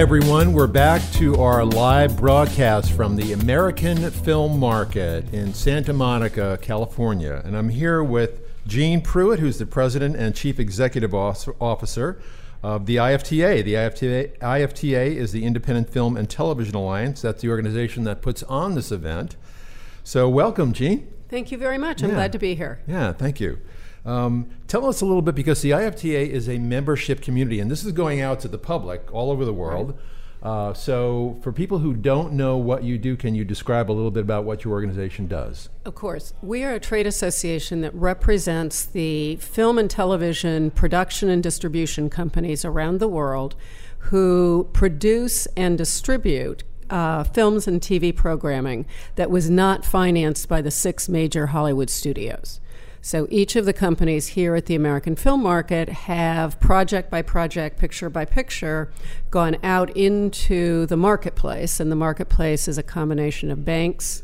Hi, everyone. We're back to our live broadcast from the American Film Market in Santa Monica, California. And I'm here with Jean Prewitt, who's the president and chief executive officer of the IFTA. The IFTA, IFTA is the Independent Film and Television Alliance. That's the organization that puts on this event. So, welcome, Jean. Thank you very much. I'm Yeah. glad to be here. Yeah, thank you. Um, tell us a little bit because the IFTA is a membership community, and this is going out to the public all over the world. Uh, so, for people who don't know what you do, can you describe a little bit about what your organization does? Of course, we are a trade association that represents the film and television production and distribution companies around the world who produce and distribute uh, films and TV programming that was not financed by the six major Hollywood studios. So each of the companies here at the American Film Market have project by project, picture by picture, gone out into the marketplace, and the marketplace is a combination of banks,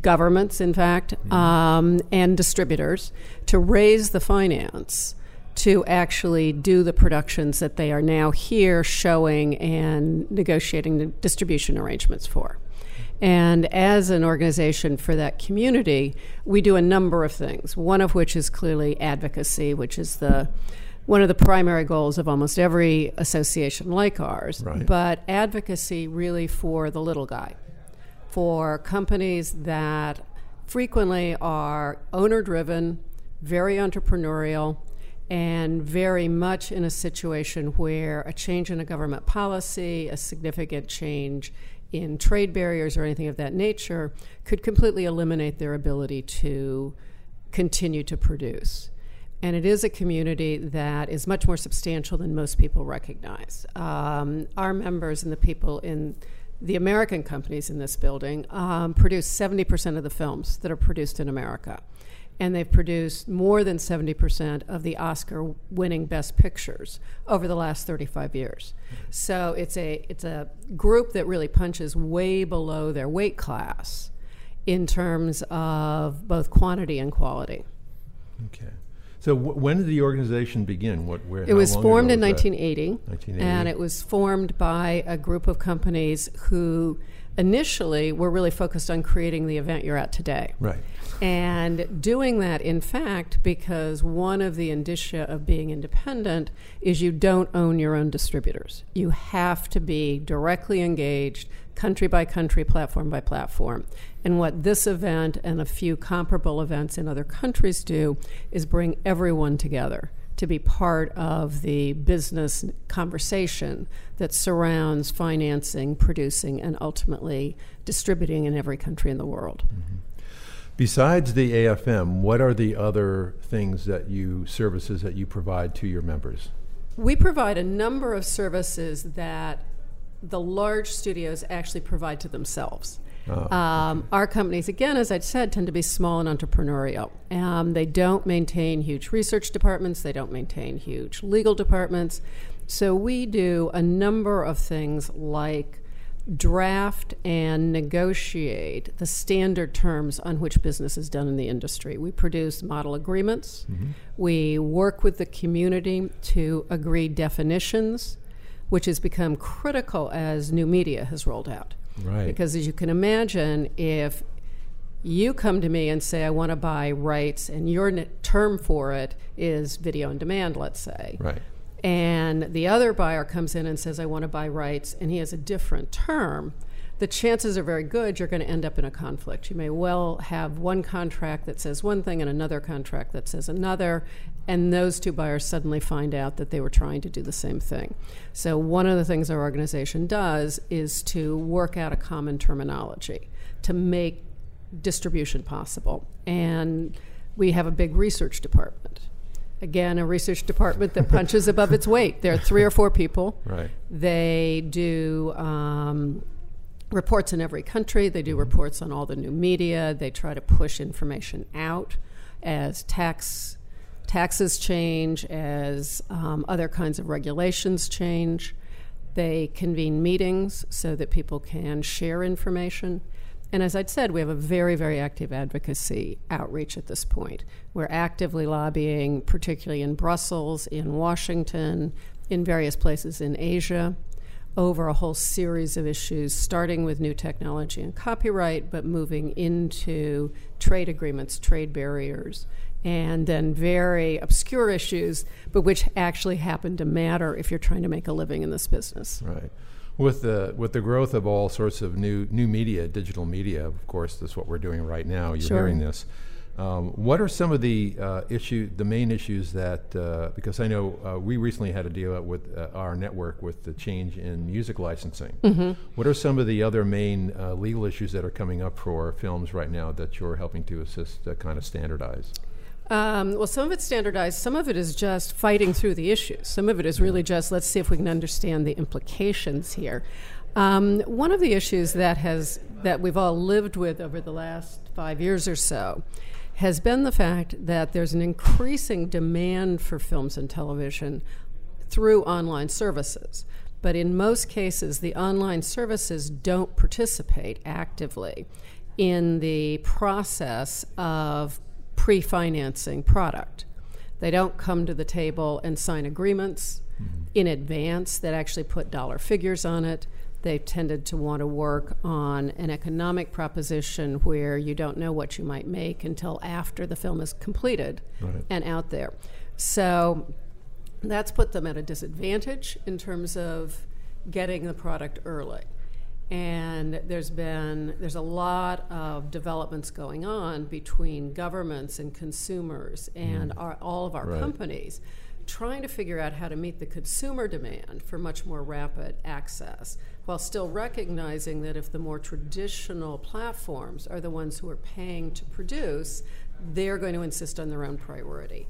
governments, in fact, um, and distributors to raise the finance to actually do the productions that they are now here showing and negotiating the distribution arrangements for. And as an organization for that community, we do a number of things. One of which is clearly advocacy, which is the one of the primary goals of almost every association like ours. Right. But advocacy really for the little guy, for companies that frequently are owner driven, very entrepreneurial, and very much in a situation where a change in a government policy, a significant change in trade barriers or anything of that nature could completely eliminate their ability to continue to produce. And it is a community that is much more substantial than most people recognize. Um, our members and the people in the American companies in this building um, produce 70% of the films that are produced in America. And they've produced more than 70% of the Oscar winning Best Pictures over the last 35 years. So it's a, it's a group that really punches way below their weight class in terms of both quantity and quality. Okay. So, w- when did the organization begin? What, where, It was formed in was 1980, 1980. and it was formed by a group of companies who initially were really focused on creating the event you're at today. Right. And doing that, in fact, because one of the indicia of being independent is you don't own your own distributors. You have to be directly engaged, country by country, platform by platform. And what this event and a few comparable events in other countries do is bring everyone together to be part of the business conversation that surrounds financing, producing, and ultimately distributing in every country in the world. Mm-hmm. Besides the AFM, what are the other things that you, services that you provide to your members? We provide a number of services that the large studios actually provide to themselves. Oh, um, Our companies, again, as I said, tend to be small and entrepreneurial. Um, they don't maintain huge research departments, they don't maintain huge legal departments. So we do a number of things like draft and negotiate the standard terms on which business is done in the industry. We produce model agreements. We work with the community to agree definitions, which has become critical as new media has rolled out. Right. Because as you can imagine, if you come to me and say, I want to buy rights, and your term for it is video on demand, let's say, Right. and the other buyer comes in and says, I want to buy rights, and he has a different term, the chances are very good you're going to end up in a conflict. You may well have one contract that says one thing and another contract that says another, and those two buyers suddenly find out that they were trying to do the same thing. So, one of the things our organization does is to work out a common terminology to make distribution possible. And we have a big research department. Again, a research department that punches above its weight. There are three or four people. Right. They do um, reports in every country. They do reports on all the new media. They try to push information out as tax taxes change, as um, other kinds of regulations change. They convene meetings so that people can share information. And as I'd said, we have a very, very active advocacy outreach at this point. We're actively lobbying, particularly in Brussels, in Washington, in various places in Asia. Over a whole series of issues, starting with new technology and copyright, but moving into trade agreements, trade barriers, and then very obscure issues, but which actually happen to matter if you're trying to make a living in this business. Right. With the with the growth of all sorts of new new media, digital media, of course, that's what we're doing right now. You're Sure. hearing this. Um, what are some of the uh, issue, the main issues that? Uh, because I know uh, we recently had to deal with uh, our network with the change in music licensing. Mm-hmm. What are some of the other main uh, legal issues that are coming up for films right now that you're helping to assist uh, kind of standardize? Um, well, some of it's standardized. Some of it is just fighting through the issues. Some of it is really just let's see if we can understand the implications here. Um, one of the issues that has that we've all lived with over the last five years or so has been the fact that there's an increasing demand for films and television through online services. But in most cases, the online services don't participate actively in the process of pre financing product. They don't come to the table and sign agreements mm-hmm. in advance that actually put dollar figures on it. They've tended to want to work on an economic proposition where you don't know what you might make until after the film is completed Right. and out there. So that's put them at a disadvantage in terms of getting the product early. And there's been there's a lot of developments going on between governments and consumers and mm. our, all of our Right. companies trying to figure out how to meet the consumer demand for much more rapid access while still recognizing that if the more traditional platforms are the ones who are paying to produce, they're going to insist on their own priority.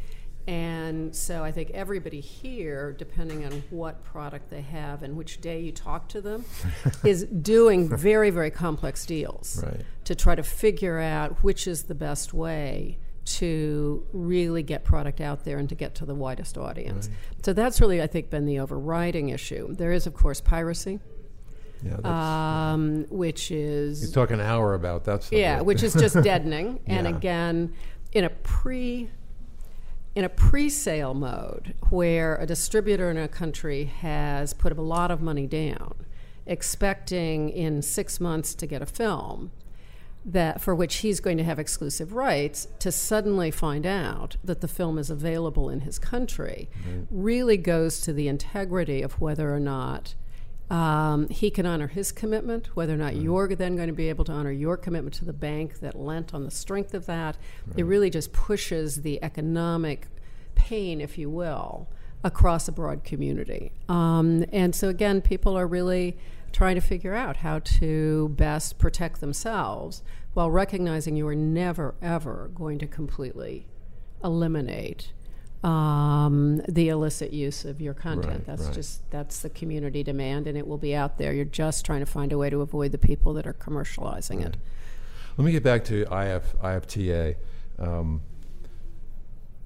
And so I think everybody here, depending on what product they have and which day you talk to them, is doing very, very complex deals Right. to try to figure out which is the best way to really get product out there and to get to the widest audience. So that's really, I think, been the overriding issue. There is, of course, piracy, Yeah, um, which is you talk an hour about that. Subject. yeah, which is just deadening. And Yeah. again, in a pre in a pre-sale mode where a distributor in a country has put a lot of money down, expecting in six months to get a film that for which he's going to have exclusive rights to suddenly find out that the film is available in his country really goes to the integrity of whether or not um, he can honor his commitment, whether or not you're then going to be able to honor your commitment to the bank that lent on the strength of that. It really just pushes the economic pain, if you will, across a broad community. Um, and so, again, people are really trying to figure out how to best protect themselves while recognizing you are never, ever going to completely eliminate um, the illicit use of your content. Right, that's right. just that's the community demand, and it will be out there. You're just trying to find a way to avoid the people that are commercializing it. Let me get back to IF, IFTA. Um,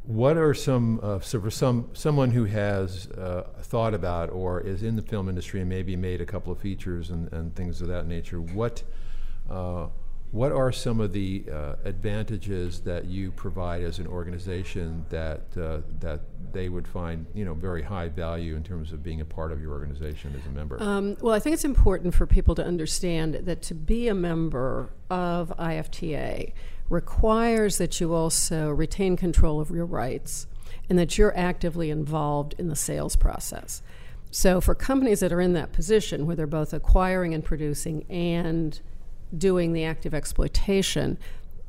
what are some, uh, so for some someone who has uh, thought about or is in the film industry and maybe made a couple of features and, and things of that nature? What uh, what are some of the uh, advantages that you provide as an organization that uh, that they would find you know very high value in terms of being a part of your organization as a member? Um, well, I think it's important for people to understand that to be a member of IFTA requires that you also retain control of your rights and that you're actively involved in the sales process. So, for companies that are in that position where they're both acquiring and producing and doing the active exploitation,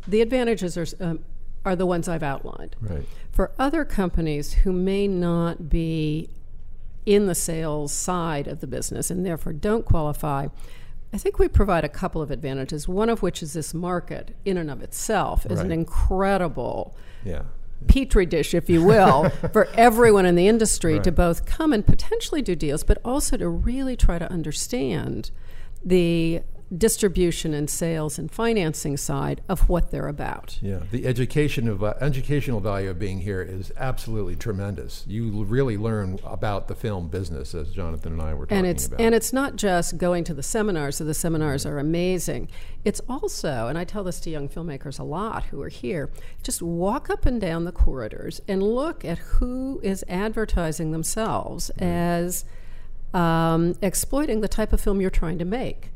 the advantages are, um, are the ones I've outlined. right. For other companies who may not be in the sales side of the business and therefore don't qualify, I think we provide a couple of advantages. One of which is this market, in and of itself, is an incredible Yeah. petri dish, if you will, for everyone in the industry to both come and potentially do deals, but also to really try to understand the distribution and sales and financing side of what they're about. Yeah, the education of, uh, educational value of being here is absolutely tremendous. You l- really learn about the film business, as Jonathan and I were talking and it's about. and it's not just going to the seminars. So the seminars are amazing. It's also, and I tell this to young filmmakers a lot who are here, just walk up and down the corridors and look at who is advertising themselves as um, exploiting the type of film you're trying to make.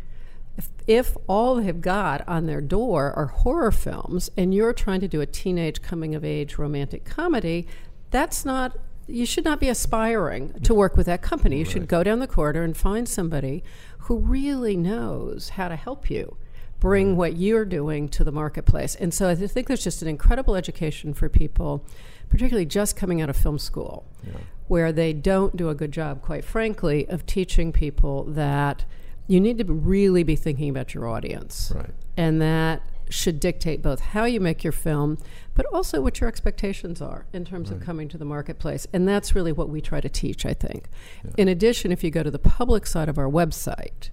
If, if all they've got on their door are horror films and you're trying to do a teenage coming of age romantic comedy, that's not you should not be aspiring to work with that company. You right. should go down the corridor and find somebody who really knows how to help you bring what you're doing to the marketplace. And so I think there's just an incredible education for people, particularly just coming out of film school, yeah. where they don't do a good job, quite frankly, of teaching people that you need to really be thinking about your audience. Right. And that should dictate both how you make your film, but also what your expectations are in terms right. of coming to the marketplace. And that's really what we try to teach, I think. Yeah. In addition, if you go to the public side of our website,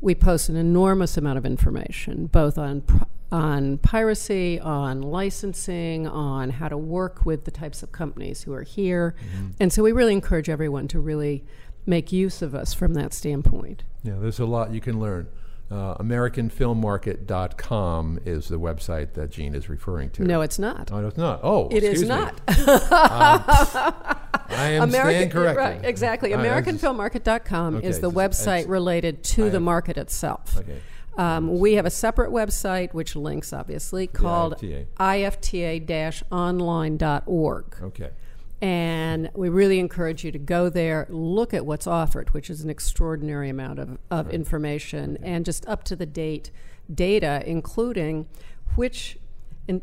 we post an enormous amount of information, both on on piracy, on licensing, on how to work with the types of companies who are here, mm-hmm. and so we really encourage everyone to really make use of us from that standpoint. Yeah, there's a lot you can learn. Uh, AmericanFilmMarket.com is the website that Jean is referring to. No, it's not. Oh, it's not. Oh, it is not. um, I am American, correctly. Right, exactly. AmericanFilmMarket.com okay, is the website related to I the market itself. Okay. Um, we have a separate website which links, obviously, called ifta-online.org. Okay. And we really encourage you to go there, look at what's offered, which is an extraordinary amount of, of right. information and just up to the date data, including which, in,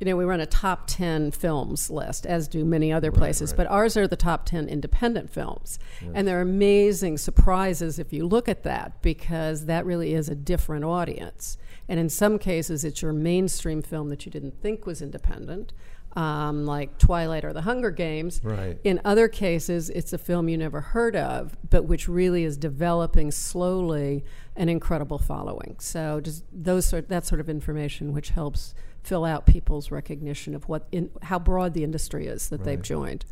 you know, we run a top 10 films list, as do many other places, right, right. but ours are the top 10 independent films. Yes. And there are amazing surprises if you look at that, because that really is a different audience. And in some cases, it's your mainstream film that you didn't think was independent um, like Twilight or The Hunger Games. Right. In other cases, it's a film you never heard of, but which really is developing slowly an incredible following. So just those sort, that sort of information, which helps fill out people's recognition of what in, how broad the industry is that right. they've joined.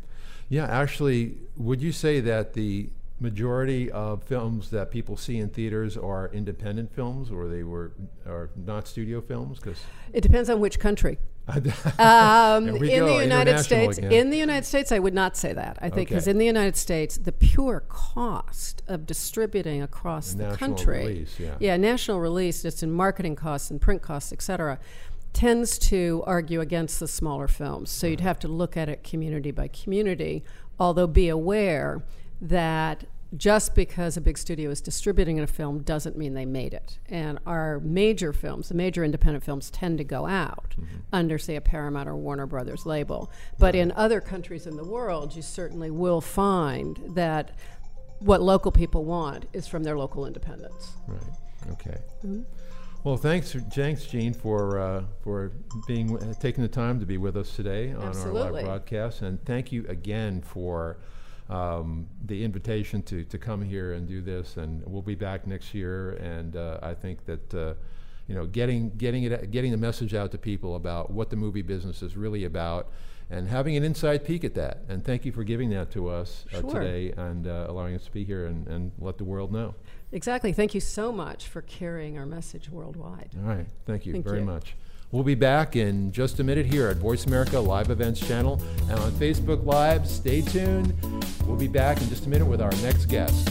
Yeah, actually, would you say that the majority of films that people see in theaters are independent films, or they were are not studio films? Because it depends on which country. Um, in go, the United States, again. in the United States, I would not say that. I think because okay. in the United States, the pure cost of distributing across the, the country, release, yeah. yeah, national release, just in marketing costs and print costs, et cetera, tends to argue against the smaller films. So right. you'd have to look at it community by community. Although be aware that just because a big studio is distributing a film doesn't mean they made it. And our major films, the major independent films, tend to go out mm-hmm. under, say, a Paramount or Warner Brothers label. But in other countries in the world, you certainly will find that what local people want is from their local independents. Right. Okay. Mm-hmm. Well, thanks, thanks, Jean, for uh, for being uh, taking the time to be with us today on Absolutely. our live broadcast, and thank you again for um, the invitation to, to come here and do this, and we'll be back next year. And uh, I think that uh, you know, getting getting it getting the message out to people about what the movie business is really about, and having an inside peek at that. And thank you for giving that to us uh, sure. today and uh, allowing us to be here and, and let the world know. Exactly. Thank you so much for carrying our message worldwide. All right. Thank you Thank very you. much. We'll be back in just a minute here at VoiceAmerica Live Events Channel and on Facebook Live. Stay tuned. We'll be back in just a minute with our next guest.